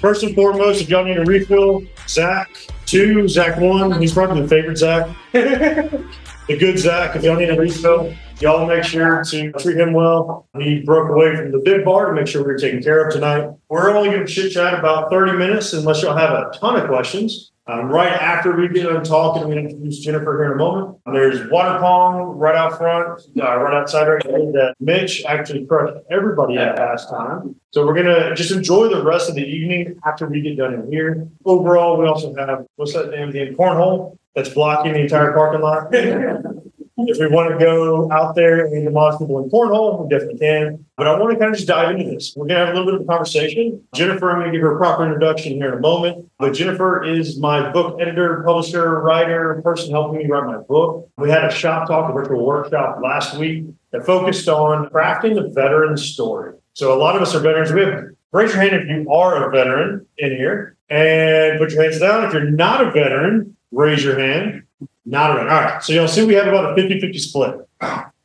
First and foremost, if y'all need a refill, Zach two, Zach one. He's probably the favorite Zach. the good Zach. If y'all need a refill, y'all make sure to treat him well. He broke away from the big bar to make sure we are taken care of tonight. We're only going to chit chat about 30 minutes unless y'all have a ton of questions. Um, right after we get done talking, we introduce Jennifer here in a moment. There's water pong right out front, uh, right outside right here that Mitch actually crushed everybody at last time. So we're gonna just enjoy the rest of the evening after we get done in here. Overall, we also have what's that name? The cornhole that's blocking the entire parking lot. If we want to go out there and demolish people in cornhole, we definitely can. But I want to kind of just dive into this. We're going to have a little bit of a conversation. Jennifer, I'm going to give her a proper introduction here in a moment. But Jennifer is my book editor, publisher, writer, person helping me write my book. We had a shop talk, a virtual workshop last week that focused on crafting the veteran story. So a lot of us are veterans. We have raise your hand if you are a veteran in here and put your hands down. If you're not a veteran, raise your hand. Not around. All right. So you'll see we have about a 50 50 split.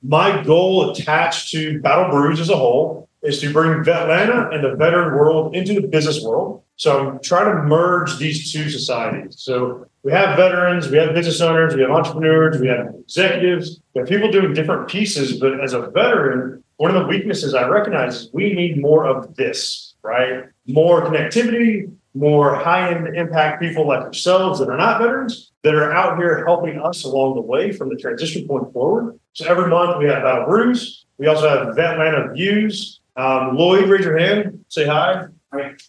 My goal attached to Battle Brews as a whole is to bring Vetlanta and the veteran world into the business world. So I'm trying to merge these two societies. So we have veterans, we have business owners, we have entrepreneurs, we have executives, we have people doing different pieces. But as a veteran, one of the weaknesses I recognize is we need more of this, right? More connectivity, more high end impact people like yourselves that are not veterans that are out here helping us along the way from the transition point forward. So every month we have Battle Brews. We also have Vetlanta Views. Um, Lloyd, raise your hand. Say hi.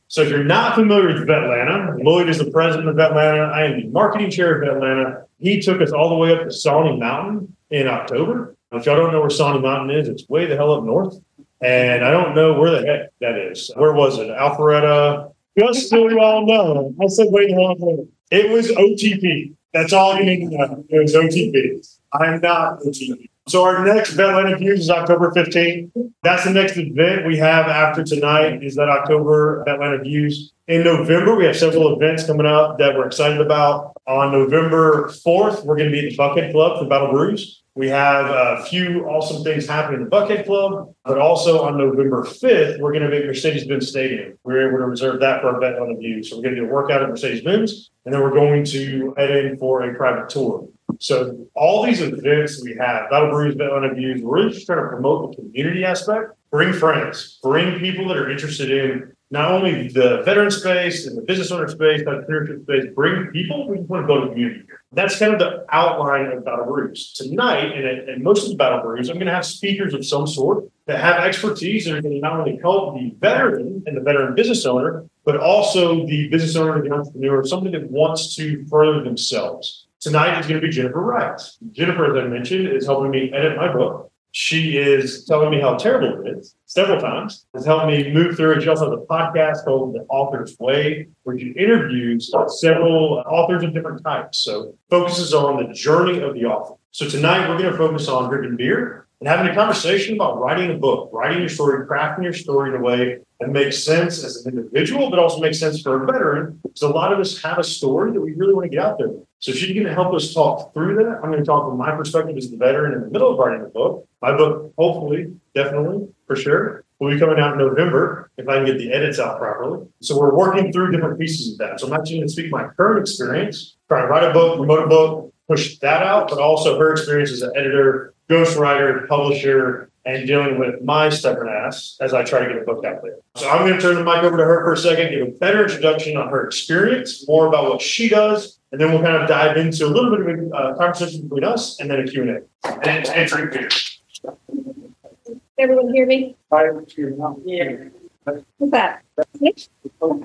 So if you're not familiar with Vetlanta, Lloyd is the president of Vetlanta. I am the marketing chair of Vetlanta. He took us all the way up to Sawnee Mountain in October. If y'all don't know where Sawnee Mountain is, it's way the hell up north. And I don't know where the heck that is. Where was it? Alpharetta, just so you all know, I said wait a minute. It was OTP. That's all you need to know. It was OTP. I'm not OTP. So our next Vetlanta Views is October 15th. That's the next event we have after tonight is that October Vetlanta Views. In November, we have several events coming up that we're excited about. On November 4th, we're going to be at the Buckhead Club for Battle Brews. We have a few awesome things happening in the Buckhead Club, but also on November 5th, we're going to be at Mercedes Benz Stadium. We're able to reserve that for our Vetlanta. So we're going to do a workout at Mercedes Benz, and then we're going to head in for a private tour. So all these events we have, Battle Brews, Vetlanta Views, we're really just trying to promote the community aspect, bring friends, bring people that are interested in not only the veteran space and the business owner space, but the entrepreneurship space, bring people. We want to build a community here. That's kind of the outline of Battle Brews. Tonight, and, and most of the Battle Brews, I'm going to have speakers of some sort that have expertise that are going to not only help the veteran and the veteran business owner, but also the business owner the entrepreneur, somebody that wants to further themselves. Tonight is going to be Jennifer Wright. Jennifer, as I mentioned, is helping me edit my book. She is telling me how terrible it is several times. Has helped me move through it. She also has a podcast called The Author's Way, where she interviews several authors of different types. So focuses on the journey of the author. So tonight we're going to focus on drinking beer and having a conversation about writing a book, writing your story, crafting your story in a way that makes sense as an individual, but also makes sense for a veteran. Because a lot of us have a story that we really want to get out there. So she's going to help us talk through that. I'm going to talk from my perspective as the veteran in the middle of writing the book. My book, hopefully, definitely, for sure, will be coming out in November if I can get the edits out properly. So we're working through different pieces of that. So I'm just going to speak my current experience, trying to write a book, promote a book, push that out, but also her experience as an editor, ghostwriter, publisher, and dealing with my stubborn ass as I try to get a book out there. So I'm going to turn the mic over to her for a second, give a better introduction on her experience, more about what she does, and then we'll kind of dive into a little bit of a uh, conversation between us and then a Q&A. And, and drink beer. Everyone hear me? Hi. What's that? Oh,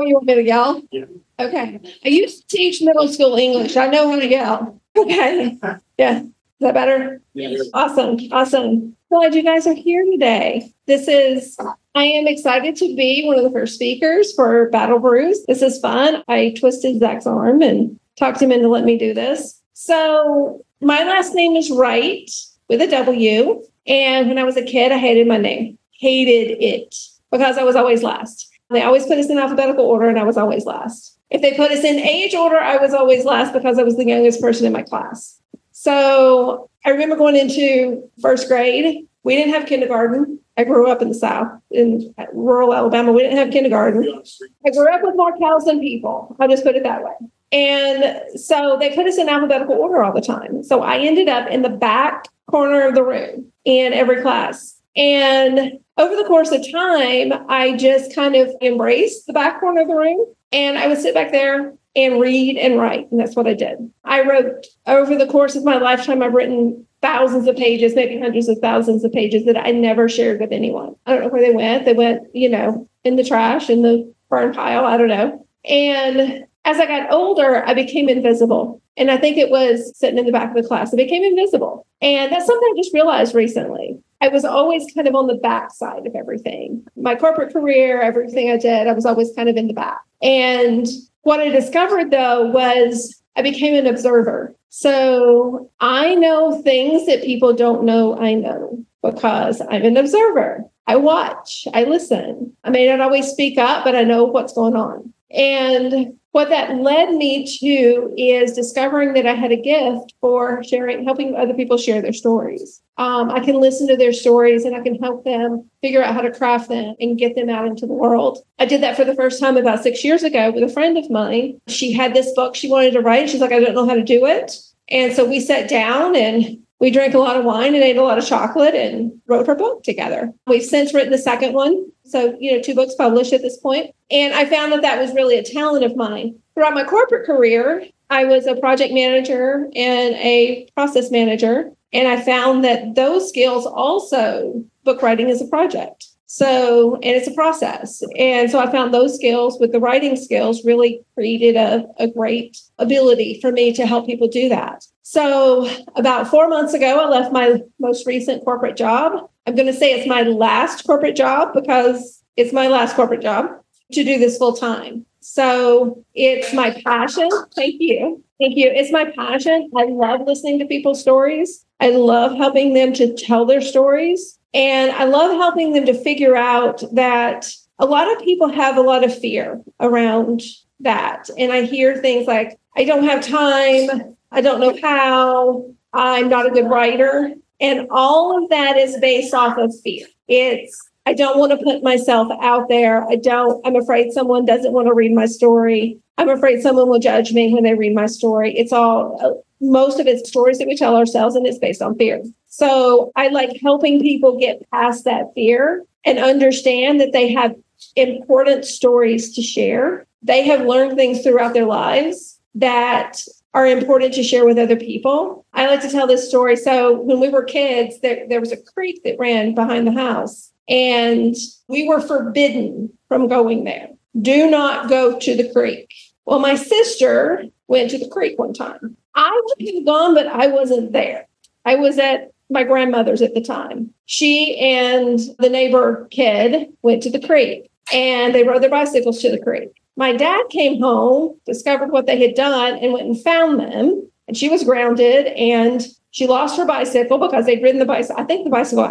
you want me to yell? Yeah. Okay. I used to teach middle school English. I know how to yell. Okay. Yeah. Is that better? Yes. Awesome. Awesome. Glad you guys are here today. This is, I am excited to be one of the first speakers for Battle Brews. This is fun. I twisted Zach's arm and talked him into letting me do this. So, my last name is Wright with a W. And when I was a kid, I hated my name, hated it because I was always last. They always put us in alphabetical order, and I was always last. If they put us in age order, I was always last because I was the youngest person in my class. So I remember going into first grade. We didn't have kindergarten. I grew up in the South, in rural Alabama. We didn't have kindergarten. I grew up with more cows than people. I'll just put it that way. And so they put us in alphabetical order all the time. So I ended up in the back corner of the room in every class. And over the course of time, I just kind of embraced the back corner of the room. And I would sit back there and read and write. And that's what I did. I wrote over the course of my lifetime, I've written thousands of pages, maybe hundreds of thousands of pages that I never shared with anyone. I don't know where they went. They went, you know, in the trash, in the burn pile. I don't know. And as I got older, I became invisible. And I think it was sitting in the back of the class. I became invisible. And that's something I just realized recently. I was always kind of on the back side of everything. My corporate career, everything I did, I was always kind of in the back. And what I discovered though was I became an observer. So I know things that people don't know I know because I'm an observer. I watch, I listen. I may not always speak up, but I know what's going on. And what that led me to is discovering that I had a gift for sharing, helping other people share their stories. Um, I can listen to their stories and I can help them figure out how to craft them and get them out into the world. I did that for the first time about six years ago with a friend of mine. She had this book she wanted to write. She's like, I don't know how to do it. And so we sat down and we drank a lot of wine and ate a lot of chocolate and wrote her book together. We've since written the second one. So, you know, two books published at this point. And I found that that was really a talent of mine. Throughout my corporate career, I was a project manager and a process manager. And I found that those skills also, book writing is a project. So, and it's a process. And so I found those skills with the writing skills really created a, a great ability for me to help people do that. So, about four months ago, I left my most recent corporate job. I'm going to say it's my last corporate job because it's my last corporate job to do this full time. So, it's my passion. Thank you. Thank you. It's my passion. I love listening to people's stories. I love helping them to tell their stories. And I love helping them to figure out that a lot of people have a lot of fear around that. And I hear things like, I don't have time. I don't know how. I'm not a good writer. And all of that is based off of fear. It's, I don't want to put myself out there. I don't, I'm afraid someone doesn't want to read my story. I'm afraid someone will judge me when they read my story. It's all, uh, most of it's stories that we tell ourselves and it's based on fear. So I like helping people get past that fear and understand that they have important stories to share. They have learned things throughout their lives that are important to share with other people. I like to tell this story. So when we were kids, there, there was a creek that ran behind the house, and we were forbidden from going there. Do not go to the creek. Well, my sister went to the creek one time. I would have gone, but I wasn't there. I was at my grandmother's at the time. She and the neighbor kid went to the creek and they rode their bicycles to the creek. My dad came home, discovered what they had done, and went and found them. And she was grounded and she lost her bicycle because they'd ridden the bicycle. I think the bicycle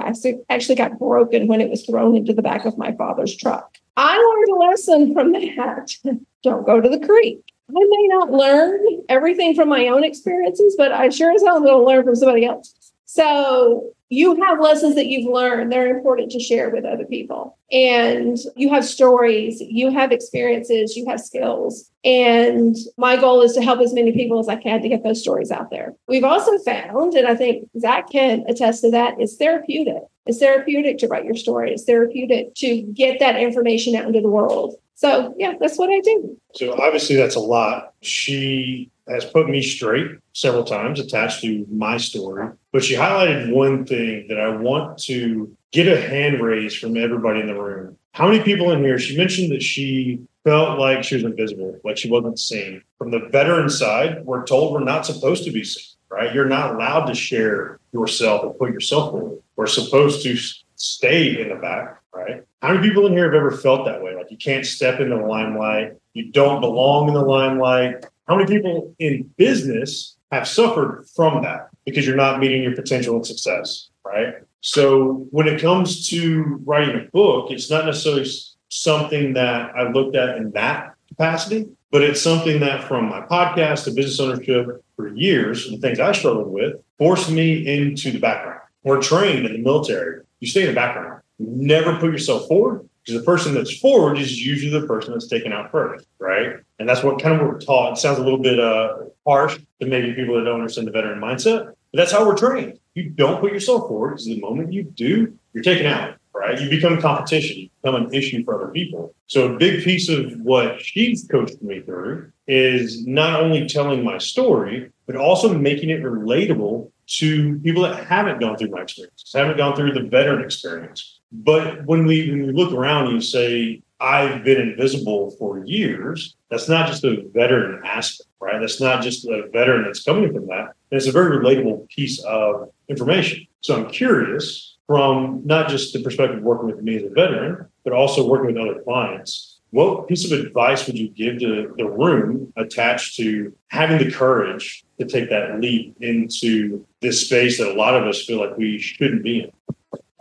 actually got broken when it was thrown into the back of my father's truck. I learned a lesson from that. Don't go to the creek. I may not learn everything from my own experiences, but I sure as hell am going to learn from somebody else. So you have lessons that you've learned. They're important to share with other people. And you have stories, you have experiences, you have skills. And my goal is to help as many people as I can to get those stories out there. We've also found, and I think Zach can attest to that, it's therapeutic. It's therapeutic to write your story. It's therapeutic to get that information out into the world. So, yeah, that's what I do. So, obviously, that's a lot. She has put me straight several times attached to my story. But she highlighted one thing that I want to get a hand raised from everybody in the room. How many people in here? She mentioned that she felt like she was invisible, like she wasn't seen. From the veteran side, we're told we're not supposed to be seen, right? You're not allowed to share yourself or put yourself forward. We're supposed to stay in the back, right? How many people in here have ever felt that way? Like you can't step into the limelight, you don't belong in the limelight. How many people in business have suffered from that because you're not meeting your potential and success, right? So when it comes to writing a book, it's not necessarily something that I looked at in that capacity, but it's something that from my podcast to business ownership for years, the things I struggled with forced me into the background. We're trained in the military. You stay in the background. You never put yourself forward because the person that's forward is usually the person that's taken out first, right? And that's what kind of we're taught. It sounds a little bit uh, harsh to maybe people that don't understand the veteran mindset, but that's how we're trained. You don't put yourself forward because the moment you do, you're taken out, right? You become competition, you become an issue for other people. So a big piece of what she's coached me through is not only telling my story, but also making it relatable to people that haven't gone through my experience, haven't gone through the veteran experience. But when we when we look around and you say, I've been invisible for years, that's not just a veteran aspect, right? That's not just a veteran that's coming from that. And It's a very relatable piece of information. So I'm curious from not just the perspective of working with me as a veteran, but also working with other clients. What piece of advice would you give to the room attached to having the courage to take that leap into this space that a lot of us feel like we shouldn't be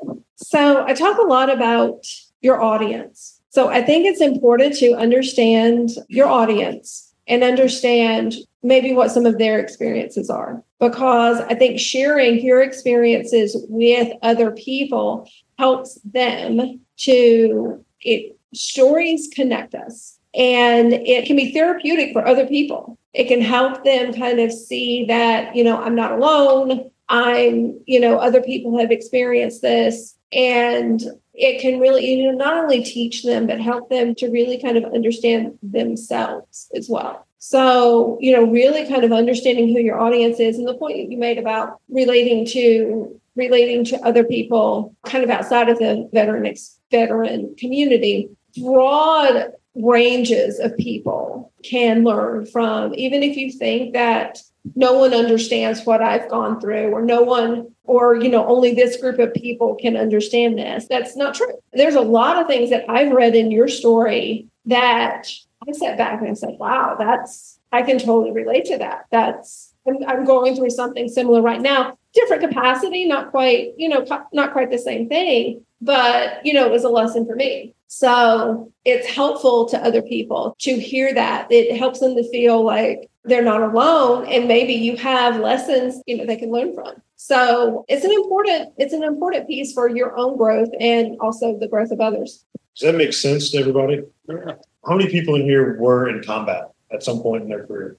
in? So I talk a lot about your audience. So I think it's important to understand your audience and understand maybe what some of their experiences are. Because I think sharing your experiences with other people helps them to it stories connect us and it can be therapeutic for other people. It can help them kind of see that, you know, I'm not alone. I'm, you know, other people have experienced this and it can really you know not only teach them but help them to really kind of understand themselves as well so you know really kind of understanding who your audience is and the point that you made about relating to relating to other people kind of outside of the veteran veteran community broad ranges of people can learn from even if you think that no one understands what I've gone through, or no one, or, you know, only this group of people can understand this. That's not true. There's a lot of things that I've read in your story that I sat back and I said, wow, that's, I can totally relate to that. That's, I'm, I'm going through something similar right now, different capacity, not quite, you know, not quite the same thing, but, you know, it was a lesson for me. So it's helpful to other people to hear that. It helps them to feel like they're not alone and maybe you have lessons you know they can learn from. So it's an important it's an important piece for your own growth and also the growth of others. Does that make sense to everybody? Yeah. how many people in here were in combat at some point in their career?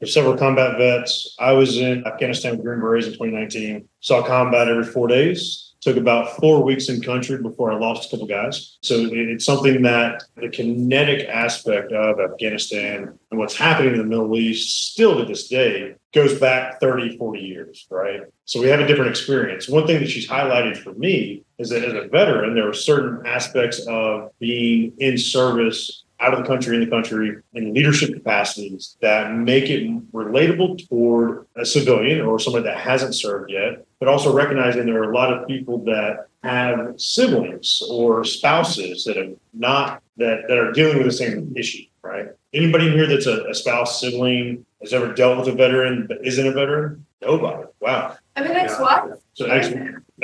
There's several combat vets. I was in afghanistan with green berets in 2019 saw combat every four days Took about four weeks in country before I lost a couple guys. So it's something that the kinetic aspect of Afghanistan and what's happening in the Middle East still to this day goes back 30, 40 years, right? So we have a different experience. One thing that she's highlighted for me is that as a veteran, there are certain aspects of being in service out of the country, in the country, in leadership capacities that make it relatable toward a civilian or somebody that hasn't served yet, but also recognizing there are a lot of people that have siblings or spouses that have not that that are dealing with the same issue, right? Anybody in here that's a, a spouse, sibling, has ever dealt with a veteran but isn't a veteran? Nobody. Wow. I'm an ex-wife. So ex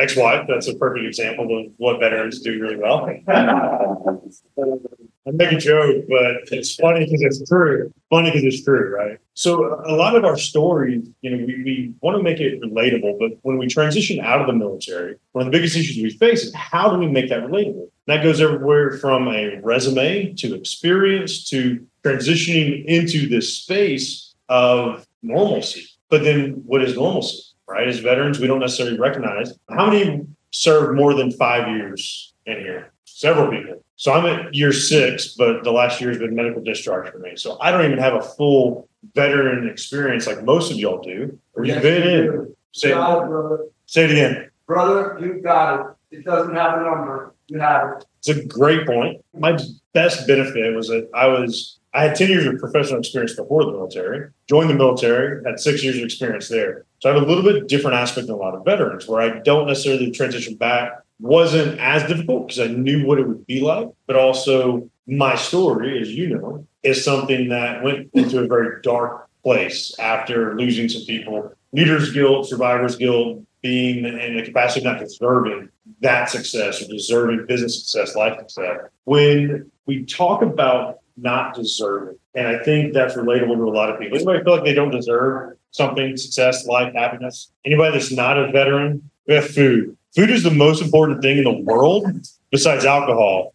ex-wife, that's a perfect example of what veterans do really well. I make a joke, but it's funny because it's true. Funny because it's true, right? So a lot of our stories, you know, we, we want to make it relatable, but when we transition out of the military, one of the biggest issues we face is how do we make that relatable? That goes everywhere from a resume to experience to transitioning into this space of normalcy. But then what is normalcy? Right? As veterans, we don't necessarily recognize how many served more than five years in here. Several people so I'm at year six, but the last year has been medical discharge for me. So I don't even have a full veteran experience like most of y'all do. Or you've been in. Say, it, say it again. Brother, you got it. It doesn't have a number. You have it. It's a great point. My best benefit was that I was I had 10 years of professional experience before the military, joined the military, had six years of experience there. So I have a little bit different aspect than a lot of veterans where I don't necessarily transition back wasn't as difficult because I knew what it would be like, but also my story, as you know, is something that went into a very dark place after losing some people. Leaders guilt, survivor's guilt, being in a capacity of not deserving that success or deserving business success, life success. When we talk about not deserving, and I think that's relatable to a lot of people. Anybody feel like they don't deserve something, success, life, happiness? Anybody that's not a veteran, we have food. Food is the most important thing in the world besides alcohol.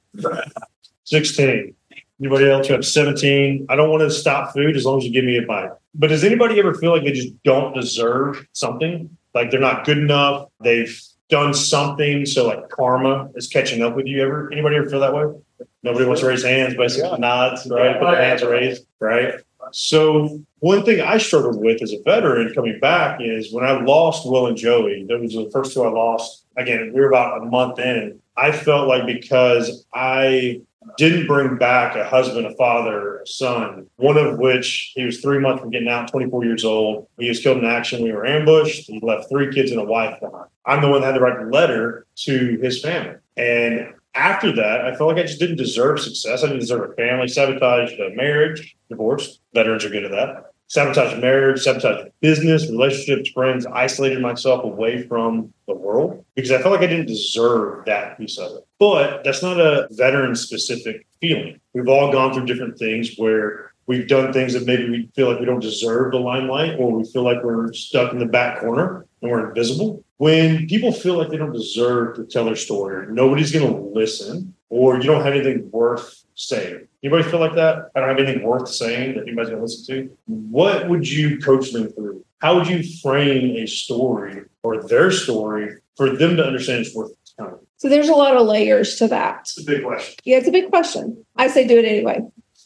16. Anybody else who have 17? I don't want to stop food as long as you give me a bite. But does anybody ever feel like they just don't deserve something? Like they're not good enough? They've done something, so like karma is catching up with you. Ever anybody ever feel that way? Nobody wants to raise hands, basically yeah. nods, right? Put their hands raised, right? So one thing I struggled with as a veteran coming back is when I lost Will and Joey, those were the first two I lost. Again, we were about a month in. I felt like because I didn't bring back a husband, a father, a son, one of which he was three months from getting out, 24 years old. He was killed in action. We were ambushed. He left three kids and a wife behind. I'm the one that had to write the letter to his family. And after that, I felt like I just didn't deserve success. I didn't deserve a family, sabotaged a marriage, divorce. Veterans are good at that. Sabotaged marriage, sabotaged business, relationships, friends, isolated myself away from the world because I felt like I didn't deserve that piece of it. But that's not a veteran specific feeling. We've all gone through different things where we've done things that maybe we feel like we don't deserve the limelight or we feel like we're stuck in the back corner and we're invisible. When people feel like they don't deserve to tell their story, nobody's going to listen, or you don't have anything worth saying. Anybody feel like that? I don't have anything worth saying that anybody's going to listen to. What would you coach them through? How would you frame a story or their story for them to understand it's worth telling? So there's a lot of layers to that. It's a big question. Yeah, it's a big question. I say do it anyway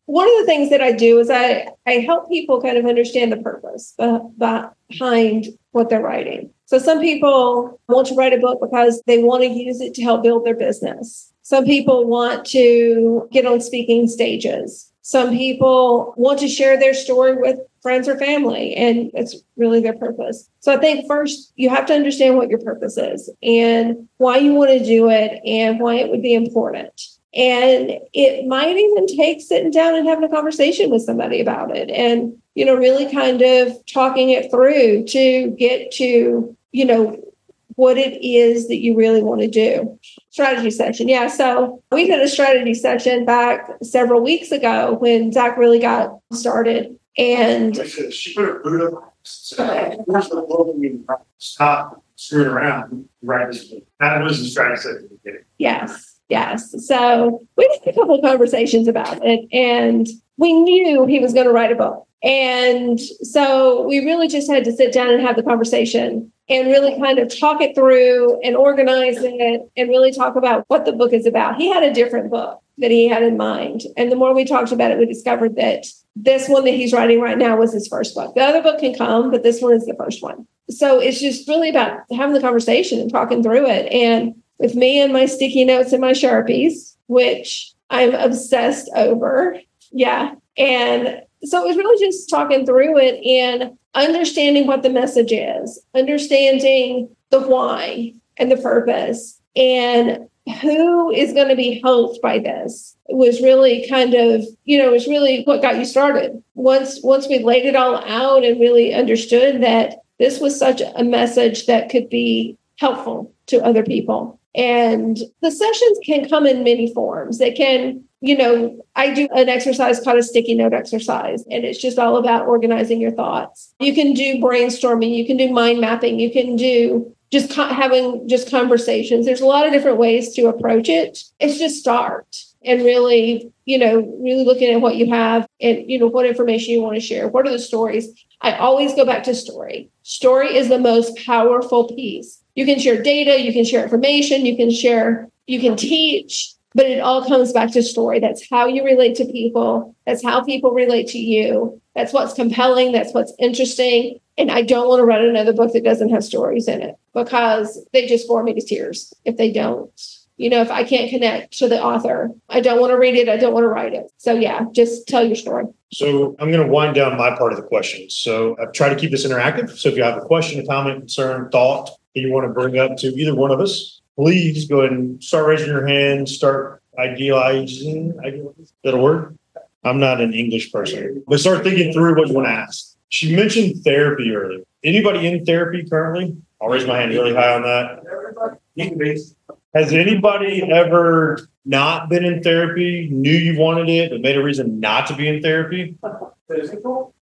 one of the things that I do is I, I help people kind of understand the purpose behind what they're writing. So some people want to write a book because they want to use it to help build their business. Some people want to get on speaking stages. Some people want to share their story with friends or family, and it's really their purpose. So I think first you have to understand what your purpose is and why you want to do it and why it would be important. And it might even take sitting down and having a conversation with somebody about it and, you know, really kind of talking it through to get to, you know, what it is that you really want to do. Strategy session. Yeah. So we did a strategy session back several weeks ago when Zach really got started. And she put her boot up. So stop screwing around. Right. That was the strategy session. Yes. Yes. So we had a couple of conversations about it, and we knew he was going to write a book. And so we really just had to sit down and have the conversation and really kind of talk it through and organize it and really talk about what the book is about. He had a different book that he had in mind. And the more we talked about it, we discovered that this one that he's writing right now was his first book. The other book can come, but this one is the first one. So it's just really about having the conversation and talking through it. And with me and my sticky notes and my Sharpies, which I'm obsessed over. Yeah. And so it was really just talking through it and understanding what the message is, understanding the why and the purpose, and who is going to be helped by this was really kind of you know it was really what got you started once once we laid it all out and really understood that this was such a message that could be helpful to other people and the sessions can come in many forms. They can, you know, I do an exercise called a sticky note exercise, and it's just all about organizing your thoughts. You can do brainstorming, you can do mind mapping, you can do just co- having just conversations. There's a lot of different ways to approach it. It's just start and really, you know, really looking at what you have and, you know, what information you want to share. What are the stories? I always go back to story. Story is the most powerful piece you can share data, you can share information, you can share, you can teach, but it all comes back to story. That's how you relate to people. That's how people relate to you. That's what's compelling. That's what's interesting. And I don't want to write another book that doesn't have stories in it because they just bore me to tears if they don't. You know, if I can't connect to the author, I don't want to read it. I don't want to write it. So yeah, just tell your story. So I'm going to wind down my part of the questions. So I've tried to keep this interactive. So if you have a question, a comment, concern, thought that you want to bring up to either one of us, please go ahead and start raising your hand. Start idealizing. Is that a word? I'm not an English person, but start thinking through what you want to ask. She mentioned therapy earlier. Anybody in therapy currently? I'll raise my hand really high on that. Has anybody ever not been in therapy, knew you wanted it, but made a reason not to be in therapy? Physical?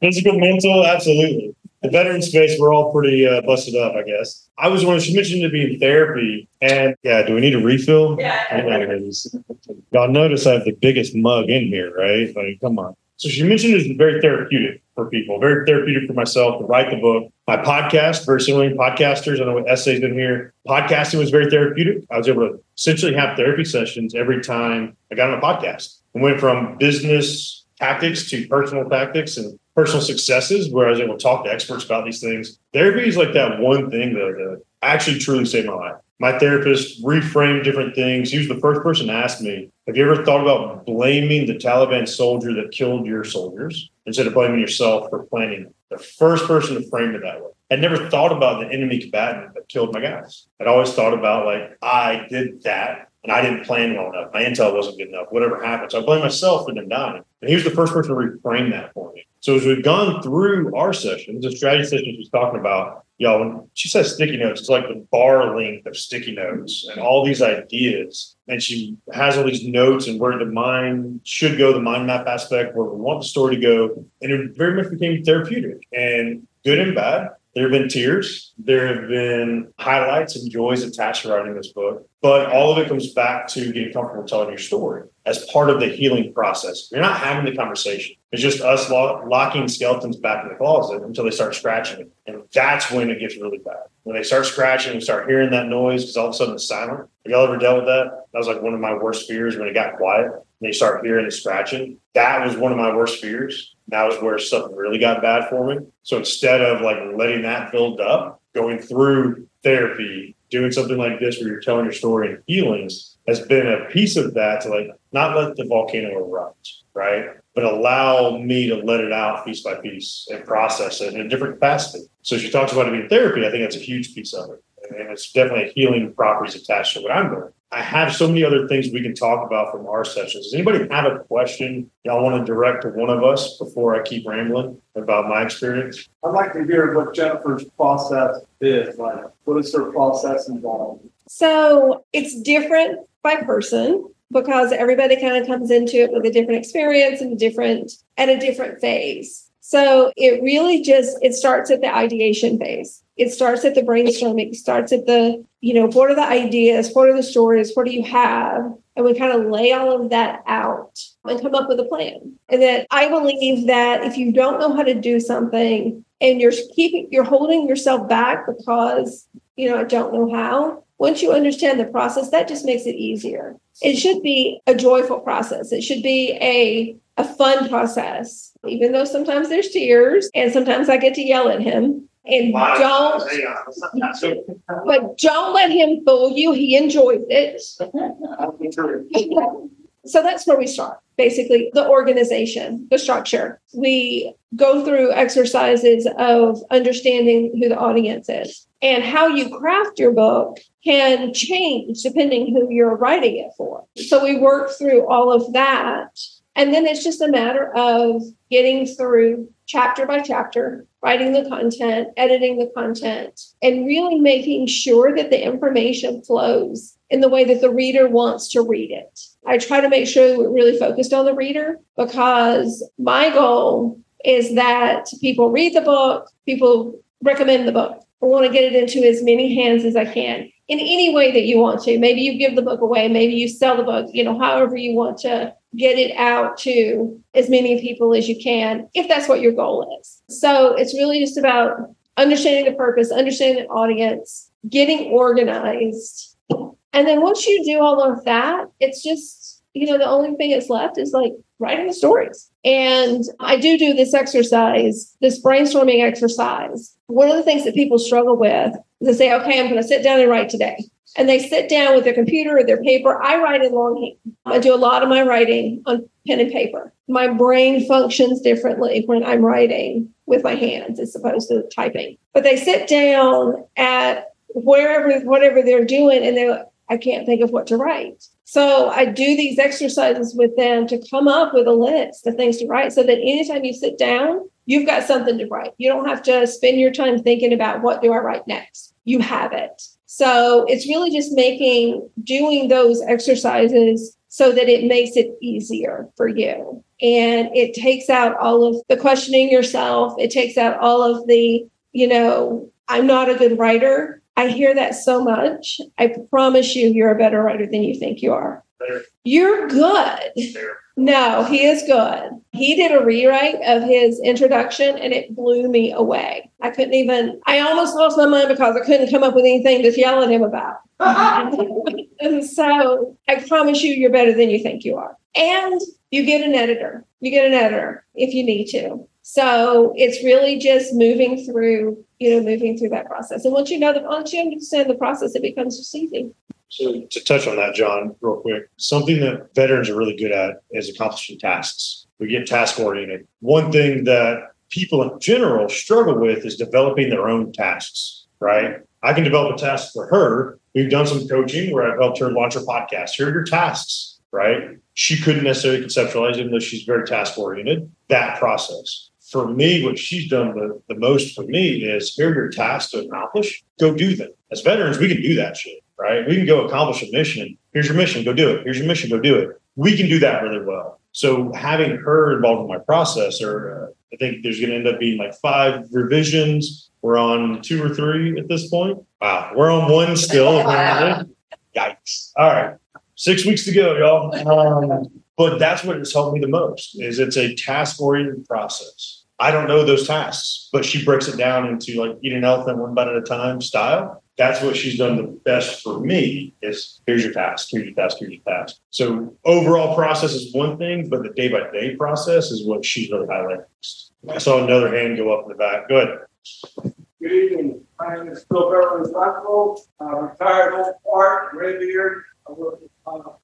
Physical, mental, absolutely. The veteran space, we're all pretty uh, busted up, I guess. I was one. She mentioned to be in therapy, and yeah, do we need a refill? Yeah. Y'all notice I have the biggest mug in here, right? Like, come on. So she mentioned it's very therapeutic for people, very therapeutic for myself to write the book. My podcast, very similar to podcasters. I know what essays in here. Podcasting was very therapeutic. I was able to essentially have therapy sessions every time I got on a podcast. I went from business tactics to personal tactics and personal successes where I was able to talk to experts about these things. Therapy is like that one thing that actually truly saved my life. My therapist reframed different things. He was the first person to ask me, Have you ever thought about blaming the Taliban soldier that killed your soldiers instead of blaming yourself for planning? The first person to frame it that way. I'd never thought about the enemy combatant that killed my guys. I'd always thought about like I did that and I didn't plan well enough. My intel wasn't good enough. Whatever happened, so I blame myself for them dying. And he was the first person to reframe that for me. So as we've gone through our sessions, the strategy sessions she's talking about, y'all, when she says sticky notes, it's like the bar length of sticky notes and all these ideas. And she has all these notes and where the mind should go, the mind map aspect, where we want the story to go. And it very much became therapeutic and good and bad. There have been tears. There have been highlights and joys attached to writing this book. But all of it comes back to getting comfortable telling your story as part of the healing process. You're not having the conversation. It's just us lo- locking skeletons back in the closet until they start scratching it. And that's when it gets really bad. When they start scratching and start hearing that noise, because all of a sudden it's silent. Have y'all ever dealt with that? That was like one of my worst fears when it got quiet and they start hearing the scratching. That was one of my worst fears. That was where stuff really got bad for me. So instead of like letting that build up, going through therapy, doing something like this where you're telling your story and feelings has been a piece of that to like not let the volcano erupt, right? But allow me to let it out piece by piece and process it in a different capacity. So she talks about it being therapy. I think that's a huge piece of it. And it's definitely healing properties attached to what I'm doing. I have so many other things we can talk about from our sessions. Does anybody have a question y'all want to direct to one of us before I keep rambling about my experience? I'd like to hear what Jennifer's process is. Like, what is her process involved? So it's different by person because everybody kind of comes into it with a different experience and a different at a different phase. So it really just it starts at the ideation phase. It starts at the brainstorming, it starts at the, you know, what are the ideas, what are the stories, what do you have? And we kind of lay all of that out and come up with a plan. And that I believe that if you don't know how to do something and you're keeping you're holding yourself back because, you know, I don't know how, once you understand the process, that just makes it easier. It should be a joyful process. It should be a a fun process, even though sometimes there's tears and sometimes I get to yell at him. And don't, but don't let him fool you. He enjoys it. so that's where we start. Basically, the organization, the structure. We go through exercises of understanding who the audience is and how you craft your book can change depending who you're writing it for. So we work through all of that. And then it's just a matter of getting through chapter by chapter, writing the content, editing the content, and really making sure that the information flows in the way that the reader wants to read it. I try to make sure we're really focused on the reader because my goal is that people read the book, people recommend the book. I want to get it into as many hands as I can in any way that you want to. Maybe you give the book away, maybe you sell the book, you know, however you want to get it out to as many people as you can, if that's what your goal is. So it's really just about understanding the purpose, understanding the audience, getting organized. And then once you do all of that, it's just, you know, the only thing that's left is like writing the stories. And I do do this exercise, this brainstorming exercise. One of the things that people struggle with is they say, okay, I'm going to sit down and write today. And they sit down with their computer or their paper. I write in longhand. I do a lot of my writing on pen and paper. My brain functions differently when I'm writing with my hands as opposed to typing. But they sit down at wherever, whatever they're doing, and they're, I can't think of what to write. So I do these exercises with them to come up with a list of things to write so that anytime you sit down, you've got something to write. You don't have to spend your time thinking about what do I write next. You have it. So it's really just making doing those exercises so that it makes it easier for you. And it takes out all of the questioning yourself. It takes out all of the, you know, I'm not a good writer. I hear that so much. I promise you, you're a better writer than you think you are. Better. You're good. There. No, he is good. He did a rewrite of his introduction and it blew me away. I couldn't even, I almost lost my mind because I couldn't come up with anything to yell at him about. and so I promise you, you're better than you think you are. And you get an editor. You get an editor if you need to. So it's really just moving through, you know, moving through that process. And once you know the, once you understand the process, it becomes just easy. So to touch on that, John, real quick, something that veterans are really good at is accomplishing tasks. We get task oriented. One thing that people in general struggle with is developing their own tasks, right? I can develop a task for her. We've done some coaching where I've helped her launch her podcast. Here are your tasks, right? She couldn't necessarily conceptualize, even though she's very task oriented, that process. For me, what she's done the, the most for me is here are your tasks to accomplish. Go do them. As veterans, we can do that shit right? We can go accomplish a mission. Here's your mission, go do it. Here's your mission, go do it. We can do that really well. So having her involved in my process, or uh, I think there's going to end up being like five revisions. We're on two or three at this point. Wow, we're on one still. apparently. Yikes! All right, six weeks to go, y'all. Um, but that's what has helped me the most. Is it's a task oriented process. I don't know those tasks, but she breaks it down into like eat an elephant one bite at a time style that's what she's done the best for me is here's your task, here's your task, here's your task. So overall process is one thing, but the day by day process is what she's really highlighting. I saw another hand go up in the back. Go ahead. Good evening. My name is Phil Beverly Blackwell, uh, retired old part, gray beard. Uh,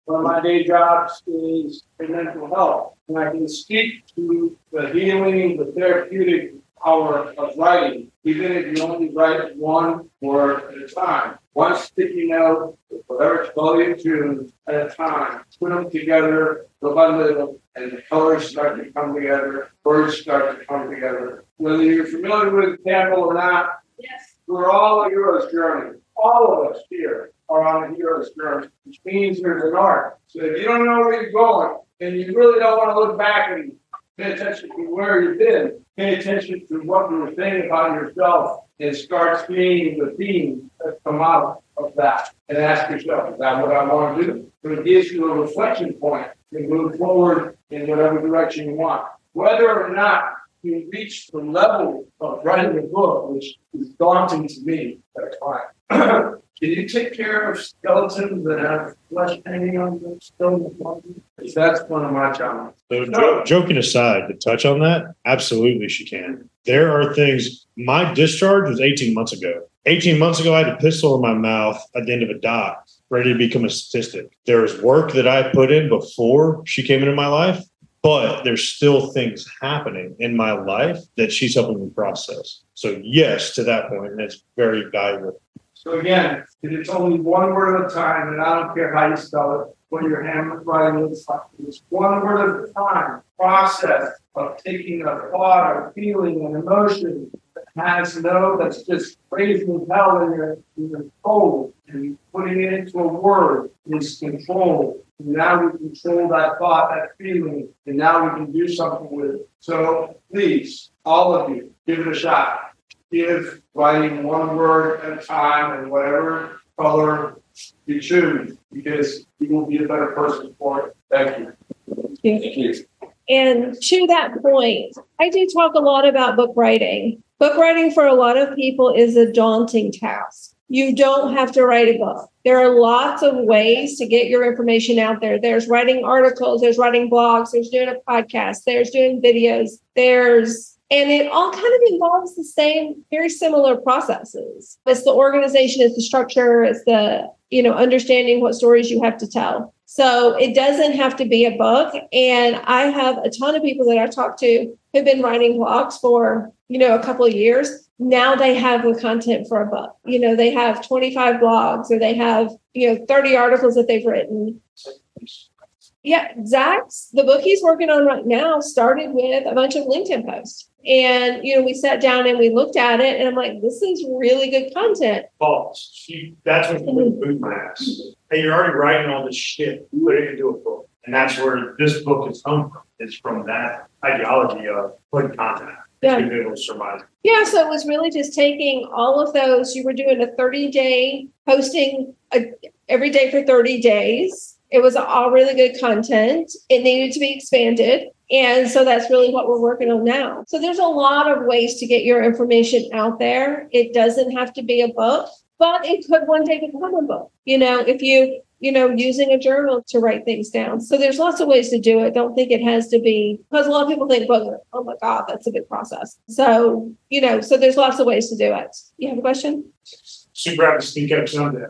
one of my day jobs is in mental health, and I can speak to the healing, the therapeutic power of writing, even if you only write one word at a time. One sticky note, whatever volume two at a time. Put them together little by little, and the colors start to come together, words start to come together. Whether you're familiar with Campbell or not, Yes. we're all a hero's journey. All of us here are on a hero's journey, which means there's an art. So if you don't know where you're going, and you really don't want to look back and pay attention to where you've been, pay attention to what you were saying about yourself, and start seeing the themes that come out of that. And ask yourself, is that what I want to do? So it gives you a reflection point to move forward in whatever direction you want. Whether or not you reach the level of writing a book, which is daunting to me at a time. Can you take care of skeletons that have flesh hanging on them still in the? That's one of my challenges. So jo- joking aside, to touch on that, absolutely she can. There are things. My discharge was 18 months ago. 18 months ago, I had a pistol in my mouth at the end of a dock, ready to become a statistic. There's work that I put in before she came into my life, but there's still things happening in my life that she's helping me process. So yes, to that point, and it's very valuable. So again, it's only one word at a time, and I don't care how you spell it, what your handwriting like. It's one word at a time. Process of taking a thought or feeling an emotion that has no, that's just raising hell in your, in your soul and putting it into a word is control. And now we control that thought, that feeling, and now we can do something with it. So please, all of you, give it a shot give writing one word at a time and whatever color you choose, because you will be a better person for it. Thank you. Thank you. And to that point, I do talk a lot about book writing. Book writing for a lot of people is a daunting task. You don't have to write a book. There are lots of ways to get your information out there. There's writing articles, there's writing blogs, there's doing a podcast, there's doing videos, there's and it all kind of involves the same, very similar processes. It's the organization, it's the structure, it's the you know, understanding what stories you have to tell. So it doesn't have to be a book. And I have a ton of people that I talk to who've been writing blogs for, you know, a couple of years. Now they have the content for a book. You know, they have 25 blogs or they have, you know, 30 articles that they've written. Yeah, Zach's the book he's working on right now started with a bunch of LinkedIn posts. And you know, we sat down and we looked at it, and I'm like, this is really good content. Pause. She, that's when she would boot my ass. Hey, you're already writing all this shit. Put it into a book. And that's where this book is come from. It's from that ideology of putting content. Yeah. To be able to survive. Yeah, so it was really just taking all of those. You were doing a 30 day posting a, every day for 30 days. It was all really good content. It needed to be expanded. And so that's really what we're working on now. So there's a lot of ways to get your information out there. It doesn't have to be a book, but it could one day become a book. You know, if you, you know, using a journal to write things down. So there's lots of ways to do it. Don't think it has to be because a lot of people think, oh my God, that's a big process. So, you know, so there's lots of ways to do it. You have a question? Super happy to speak up someday.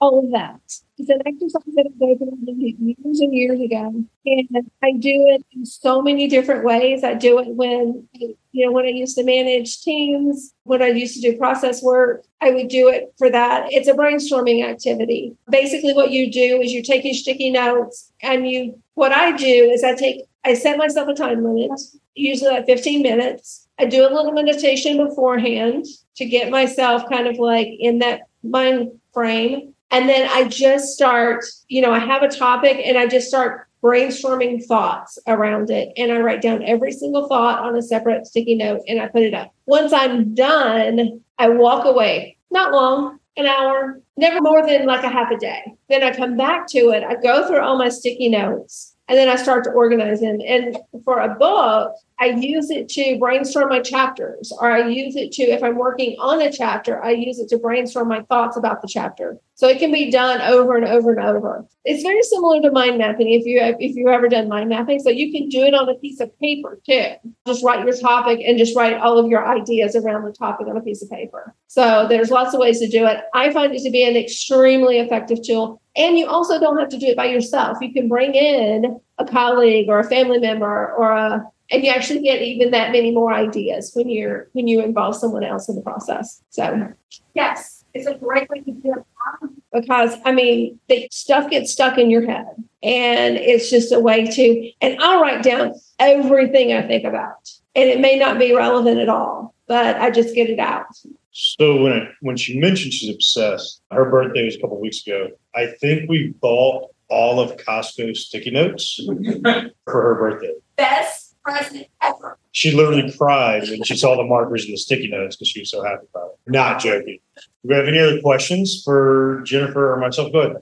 all of that. It's an exercise that I've done years and years ago. And I do it in so many different ways. I do it when, you know, when I used to manage teams, when I used to do process work, I would do it for that. It's a brainstorming activity. Basically, what you do is you take your sticky notes and you, what I do is I take, I set myself a time limit, usually like 15 minutes. I do a little meditation beforehand to get myself kind of like in that mind frame. And then I just start, you know, I have a topic and I just start brainstorming thoughts around it. And I write down every single thought on a separate sticky note and I put it up. Once I'm done, I walk away. Not long, an hour, never more than like a half a day. Then I come back to it. I go through all my sticky notes and then I start to organize them. And for a book, I use it to brainstorm my chapters, or I use it to, if I'm working on a chapter, I use it to brainstorm my thoughts about the chapter. So it can be done over and over and over. It's very similar to mind mapping if you if you've ever done mind mapping. So you can do it on a piece of paper too. Just write your topic and just write all of your ideas around the topic on a piece of paper. So there's lots of ways to do it. I find it to be an extremely effective tool. And you also don't have to do it by yourself. You can bring in a colleague or a family member or a and you actually get even that many more ideas when you're when you involve someone else in the process. So yes, it's a great way to do it because I mean the stuff gets stuck in your head and it's just a way to and I'll write down everything I think about. And it may not be relevant at all, but I just get it out. So when I, when she mentioned she's obsessed, her birthday was a couple weeks ago. I think we bought all of Costco sticky notes for her birthday. Best present ever. She literally cried when she saw the markers and the sticky notes because she was so happy about it. Not joking. Do we have any other questions for Jennifer or myself? Go ahead.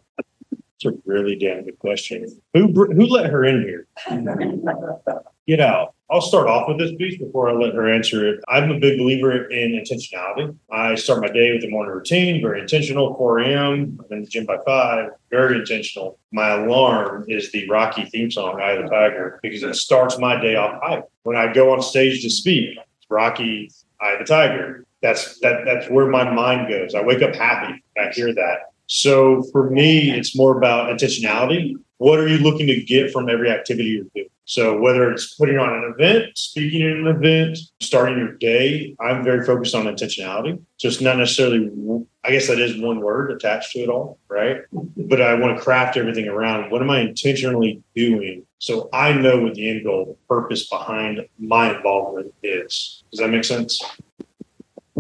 It's a really damn good question. Who who let her in here? Get out. I'll start off with this piece before I let her answer it. I'm a big believer in intentionality. I start my day with a morning routine, very intentional, 4 a.m. I'm in the gym by 5, very intentional. My alarm is the Rocky theme song, Eye of the Tiger, because it starts my day off high. When I go on stage to speak, Rocky, Eye of the Tiger. That's that that's where my mind goes. I wake up happy. I hear that. So for me, it's more about intentionality. What are you looking to get from every activity you're doing? So whether it's putting on an event, speaking at an event, starting your day, I'm very focused on intentionality. It's not necessarily, I guess that is one word attached to it all, right? But I want to craft everything around what am I intentionally doing so I know what the end goal, the purpose behind my involvement is. Does that make sense?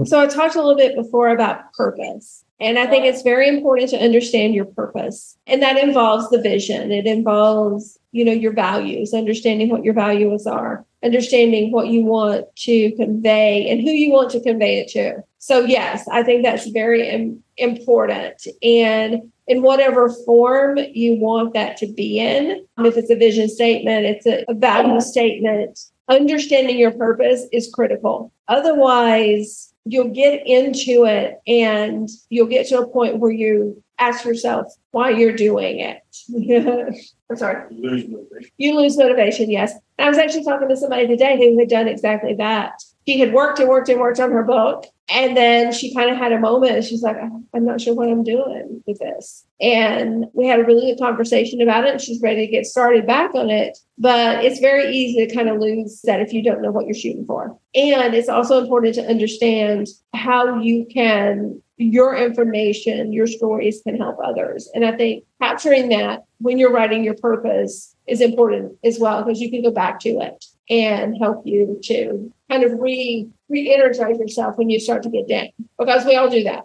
So I talked a little bit before about purpose. And I think it's very important to understand your purpose. And that involves the vision. It involves, you know, your values, understanding what your values are, understanding what you want to convey and who you want to convey it to. So yes, I think that's very Im- important. And in whatever form you want that to be in, if it's a vision statement, it's a, a value statement, understanding your purpose is critical. Otherwise, you'll get into it and you'll get to a point where you ask yourself why you're doing it. I'm sorry. Lose motivation. You lose motivation, yes. And I was actually talking to somebody today who had done exactly that. She had worked and worked and worked on her book. And then she kind of had a moment. She's like, I'm not sure what I'm doing with this. And we had a really good conversation about it. She's ready to get started back on it. But it's very easy to kind of lose that if you don't know what you're shooting for. And it's also important to understand how you can, your information, your stories can help others. And I think capturing that when you're writing your purpose is important as well, because you can go back to it and help you to kind of re re-energize yourself when you start to get down because we all do that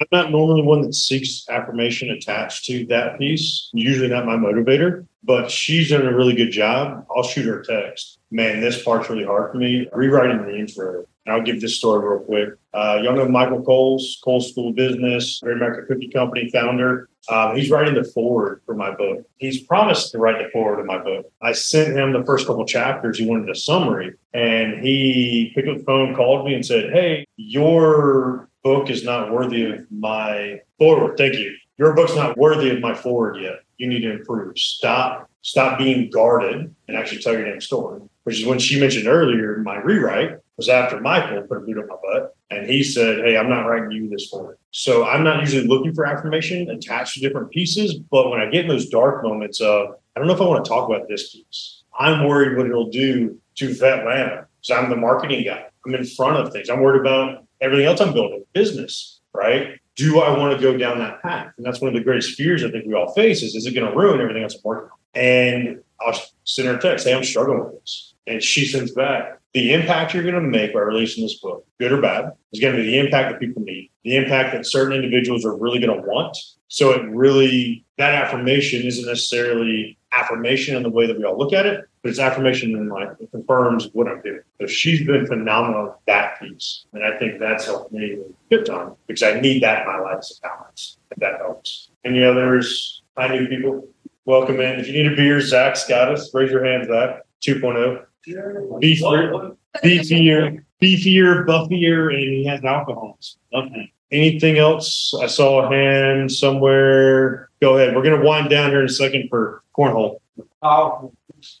I'm not normally one that seeks affirmation attached to that piece. Usually not my motivator, but she's done a really good job. I'll shoot her a text. Man, this part's really hard for me. Rewriting the intro. I'll give this story real quick. Uh, y'all know Michael Coles, Coles School Business, Great American Cookie Company founder. Um, he's writing the foreword for my book. He's promised to write the foreword of my book. I sent him the first couple chapters. He wanted a summary, and he picked up the phone, called me, and said, "Hey, your book is not worthy of my foreword. Thank you. Your book's not worthy of my foreword yet. You need to improve. Stop, stop being guarded and actually tell your damn story. Which is when she mentioned earlier, my rewrite was after Michael put a boot on my butt and he said, Hey, I'm not writing you this foreword. So I'm not usually looking for affirmation attached to different pieces. But when I get in those dark moments of, I don't know if I want to talk about this piece, I'm worried what it'll do to Vetlanta. So I'm the marketing guy. I'm in front of things. I'm worried about everything else I'm building, business, right? Do I want to go down that path? And that's one of the greatest fears I think we all face is, is it going to ruin everything else I'm working on? And I'll send her a text, hey, I'm struggling with this. And she sends back, the impact you're going to make by releasing this book, good or bad, is going to be the impact that people need, the impact that certain individuals are really going to want. So it really, that affirmation isn't necessarily affirmation in the way that we all look at it, but it's affirmation in like it confirms what I'm doing. So she's been phenomenal at that piece. And I think that's helped me good time because I need that in my life as a balance, if that helps. Any others? I new people? Welcome in. If you need a beer, Zach's got us. Raise your hand, Zach. 2.0. Beefier, beefier, beefier, buffier, and he has alcohol. Okay. Anything else? I saw a hand somewhere. Go ahead. We're going to wind down here in a second for cornhole.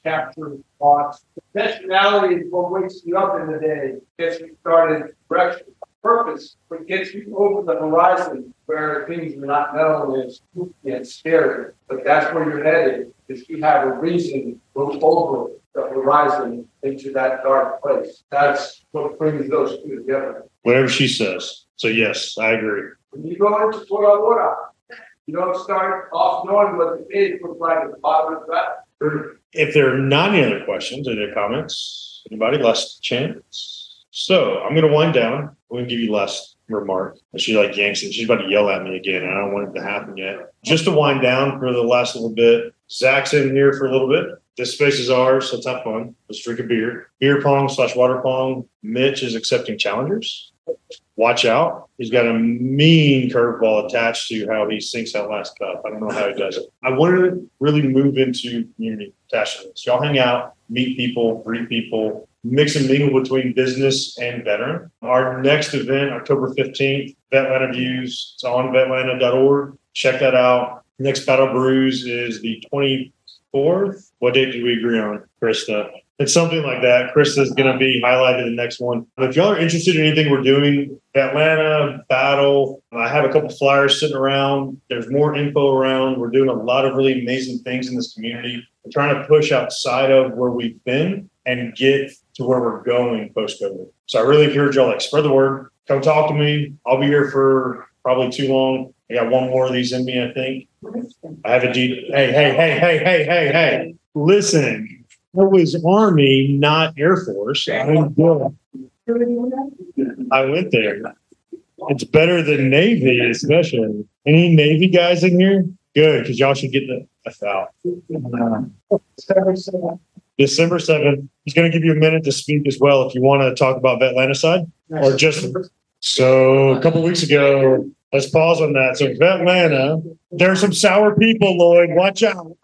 Capture thoughts. Intentionality is what wakes you up in the day, gets you started direction. Purpose, what gets you over the horizon where things are not known is spooky and scary. But that's where you're headed, is you have a reason go over the horizon into that dark place. That's what brings those two together. Whatever she says. So, yes, I agree. When you go into Tora Bora, you don't start off knowing what the page looks like at the bottom of that. If there are not any other questions or any comments, anybody last chance? So I'm going to wind down. I'm going to give you last remark. And she like yanks it. She's about to yell at me again. And I don't want it to happen yet. Just to wind down for the last little bit. Zach's in here for a little bit. This space is ours, so let's have fun. Let's drink a beer. Beer pong slash water pong. Mitch is accepting challengers. Watch out. He's got a mean curveball attached to how he sinks that last cup. I don't know how he does it. I wanted to really move into community this. Y'all hang out, meet people, greet people, mix and mingle between business and veteran. Our next event, October 15th, Vetlanta Views. It's on vetlanta.org. Check that out. Next Battle Brews is the 24th. What date did we agree on, Krista? It's something like that. Krista's going to be highlighted in the next one. If y'all are interested in anything we're doing, Vetlanta, Battle, I have a couple flyers sitting around. There's more info around. We're doing a lot of really amazing things in this community. We're trying to push outside of where we've been and get to where we're going post COVID. So I really encourage y'all like spread the word. Come talk to me. I'll be here for probably too long. I got one more of these in me, I think. I have a D. Hey, hey, hey, hey, hey, hey, hey. Listen, it was Army, not Air Force. I I went there. It's better than Navy, especially. Any Navy guys in here? Good, because y'all should get the F out. December 7th. He's going to give you a minute to speak as well if you want to talk about Vetlanta side or just. So a couple weeks ago, let's pause on that. So Vetlanta, there's some sour people, Lloyd. Watch out.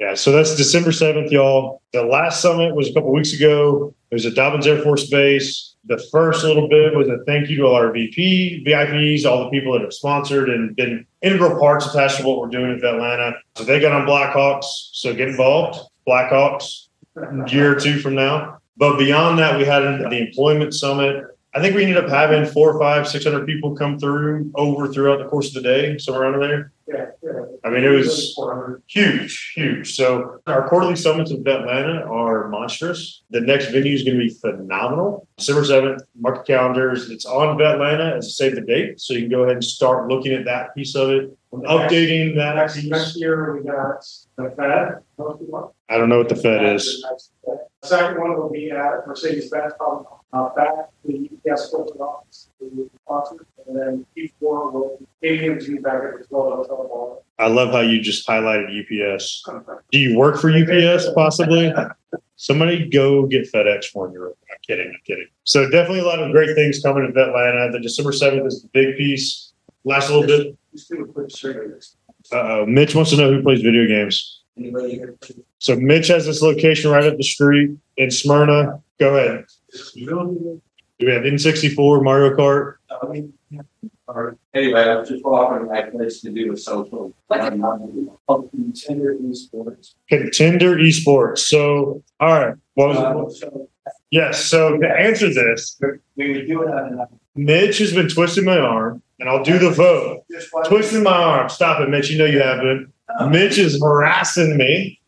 Yeah, so that's December 7th, y'all. The last summit was a couple weeks ago. It was at Dobbins Air Force Base. The first little bit was a thank you to all our VP, VIPs, all the people that have sponsored and been integral parts attached to what we're doing at Vetlanta. So they got on Blackhawks. So get involved. Blackhawks, year or two from now. But beyond that, we had the employment summit. I think we ended up having four or five, six hundred people come through over throughout the course of the day, somewhere under there. Yeah, yeah. I mean, it was huge, huge. So our quarterly summits in Atlanta are monstrous. The next venue is going to be phenomenal. December seventh, market calendars. It's on Vetlanta as a save the date, so you can go ahead and start looking at that piece of it, updating that Next, next year, we got the Fed. most of them. I don't know what the Fed is. The Second one will be at Mercedes-Benz, uh, back, the UPS corporate office, the sponsor, and then P four will, AT&T back at the Hall. I love how you just highlighted UPS. Do you work for UPS possibly? Somebody go get FedEx for me. I'm kidding. I'm kidding. So definitely a lot of great things coming to Atlanta. The December 7th is the big piece. Last little bit. Just do a quick survey. Uh-oh. Mitch wants to know who plays video games. Anybody here? So Mitch has this location right up the street in Smyrna. Go ahead. Do we have N64, Mario Kart? Or anyway, I was just offering my place to do a social. Contender esports. Contender Esports. So, all right. What was Uh, it? so Yes. So to answer this, We would do it on. Mitch has been twisting my arm, and I'll do the vote. Twisting my arm. Stop it, Mitch. You know you haven't. Mitch is harassing me.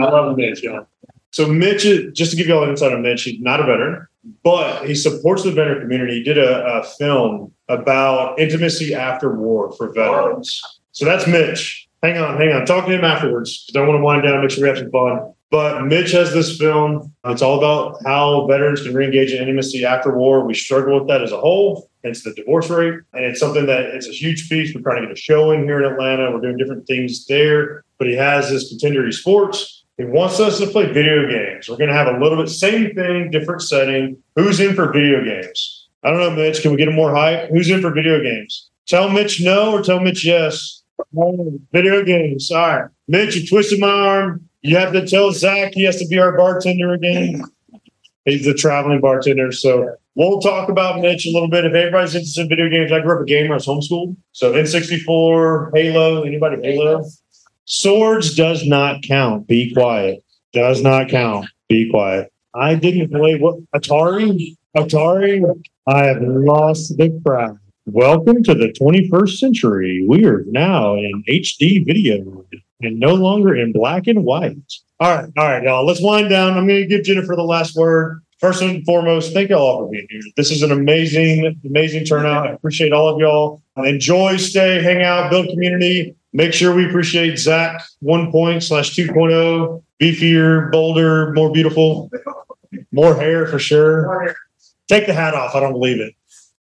I love Mitch, y'all. So Mitch, is, just to give you all an insight on Mitch, he's not a veteran, but he supports the veteran community. He did a, a film about intimacy after war for veterans. So that's Mitch. Hang on, hang on. Talk to him afterwards. Don't want to wind down. Make sure we have some fun. But Mitch has this film. It's all about how veterans can reengage in intimacy after war. We struggle with that as a whole. It's the divorce rate, and it's something that it's a huge piece. We're trying to get a show in here in Atlanta. We're doing different things there. But he has this contender sports. He wants us to play video games. We're going to have a little bit same thing, different setting. Who's in for video games? I don't know, Mitch. Can we get him more hype? Who's in for video games? Tell Mitch no or tell Mitch yes. Oh, Video games. All right. Mitch, you twisted my arm. You have to tell Zach he has to be our bartender again. He's the traveling bartender. So we'll talk about Mitch a little bit. If anybody's interested in video games, I grew up a gamer. I was homeschooled. So N64, Halo, anybody Halo? Swords does not count. Be quiet. Does not count. Be quiet. I didn't play what Atari. Atari. I have lost the crowd. Welcome to the 21st century. We are now in HD video and no longer in black and white. All right, all right, y'all. Let's wind down. I'm going to give Jennifer the last word. First and foremost, thank y'all all for being here. This is an amazing, amazing turnout. I appreciate all of y'all. Enjoy, stay, hang out, build community. Make sure we appreciate Zach 1 slash 2.0, beefier, bolder, more beautiful, more hair for sure. Take the hat off. I don't believe it.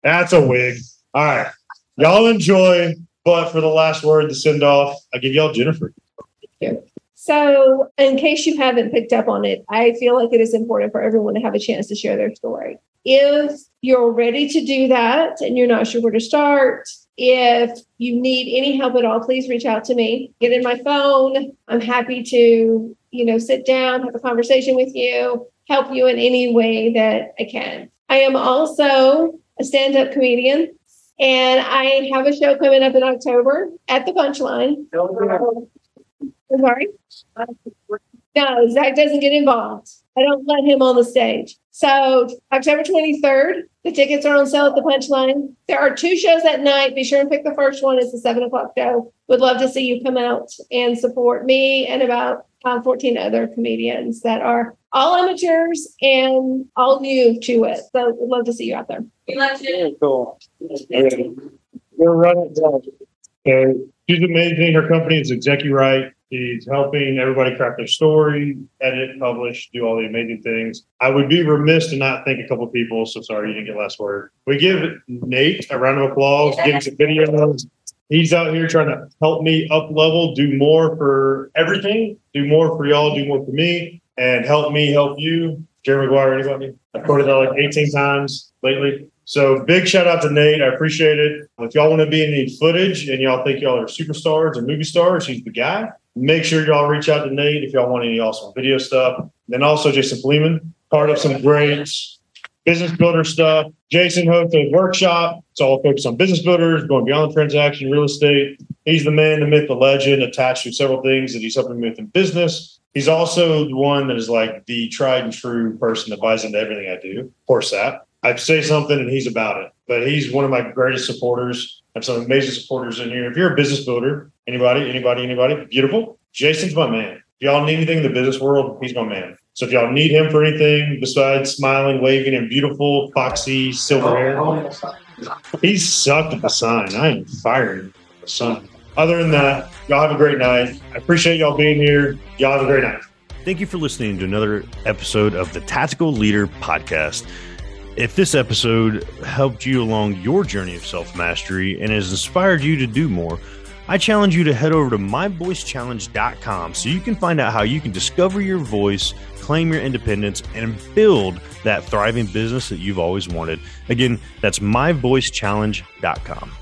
That's a wig. All right. Y'all enjoy. But for the last word, the send off, I give y'all Jennifer. So, in case you haven't picked up on it, I feel like it is important for everyone to have a chance to share their story. If you're ready to do that and you're not sure where to start, if you need any help at all, please reach out to me. Get in my phone. I'm happy to, you know, sit down, have a conversation with you, help you in any way that I can. I am also a stand-up comedian and I have a show coming up in October at the Punchline. I'm sorry. No, Zach doesn't get involved. I don't let him on the stage. So October 23rd, the tickets are on sale at the Punchline. There are two shows that night. Be sure and pick the first one. It's the seven o'clock show. Would love to see you come out and support me and about um, 14 other comedians that are all amateurs and all new to it. So would love to see you out there. We love you. Cool. We're running down. So she's amazing. Her company is Execu Right. She's helping everybody craft their story, edit, publish, do all the amazing things. I would be remiss to not thank a couple of people. So sorry you didn't get last word. We give Nate a round of applause, give him some videos. He's out here trying to help me up level, do more for everything, do more for y'all, do more for me, and help me help you. Jerry Maguire, anybody? I've quoted that like 18 times lately. So big shout out to Nate. I appreciate it. If y'all want to be in the footage and y'all think y'all are superstars or movie stars, he's the guy. Make sure y'all reach out to Nate if y'all want any awesome video stuff. Then also Jason Fleeman, part of some great business builder stuff. Jason hosts a workshop. It's all focused on business builders, going beyond transaction, real estate. He's the man, the myth, the legend, attached to several things that he's helping with in business. He's also the one that is like the tried and true person that buys into everything I do. Poor Sap. I say something and he's about it. But he's one of my greatest supporters. I have some amazing supporters in here. If you're a business builder, anybody, anybody, anybody, beautiful. Jason's my man. If y'all need anything in the business world, he's my man. So if y'all need him for anything besides smiling, waving, and beautiful, foxy silver hair, he's sucked at the sign. I am firing the sign. Other than that, y'all have a great night. I appreciate y'all being here. Y'all have a great night. Thank you for listening to another episode of the Tactical Leader Podcast. If this episode helped you along your journey of self mastery and has inspired you to do more, I challenge you to head over to myvoicechallenge.com so you can find out how you can discover your voice, claim your independence, and build that thriving business that you've always wanted. Again, that's myvoicechallenge.com.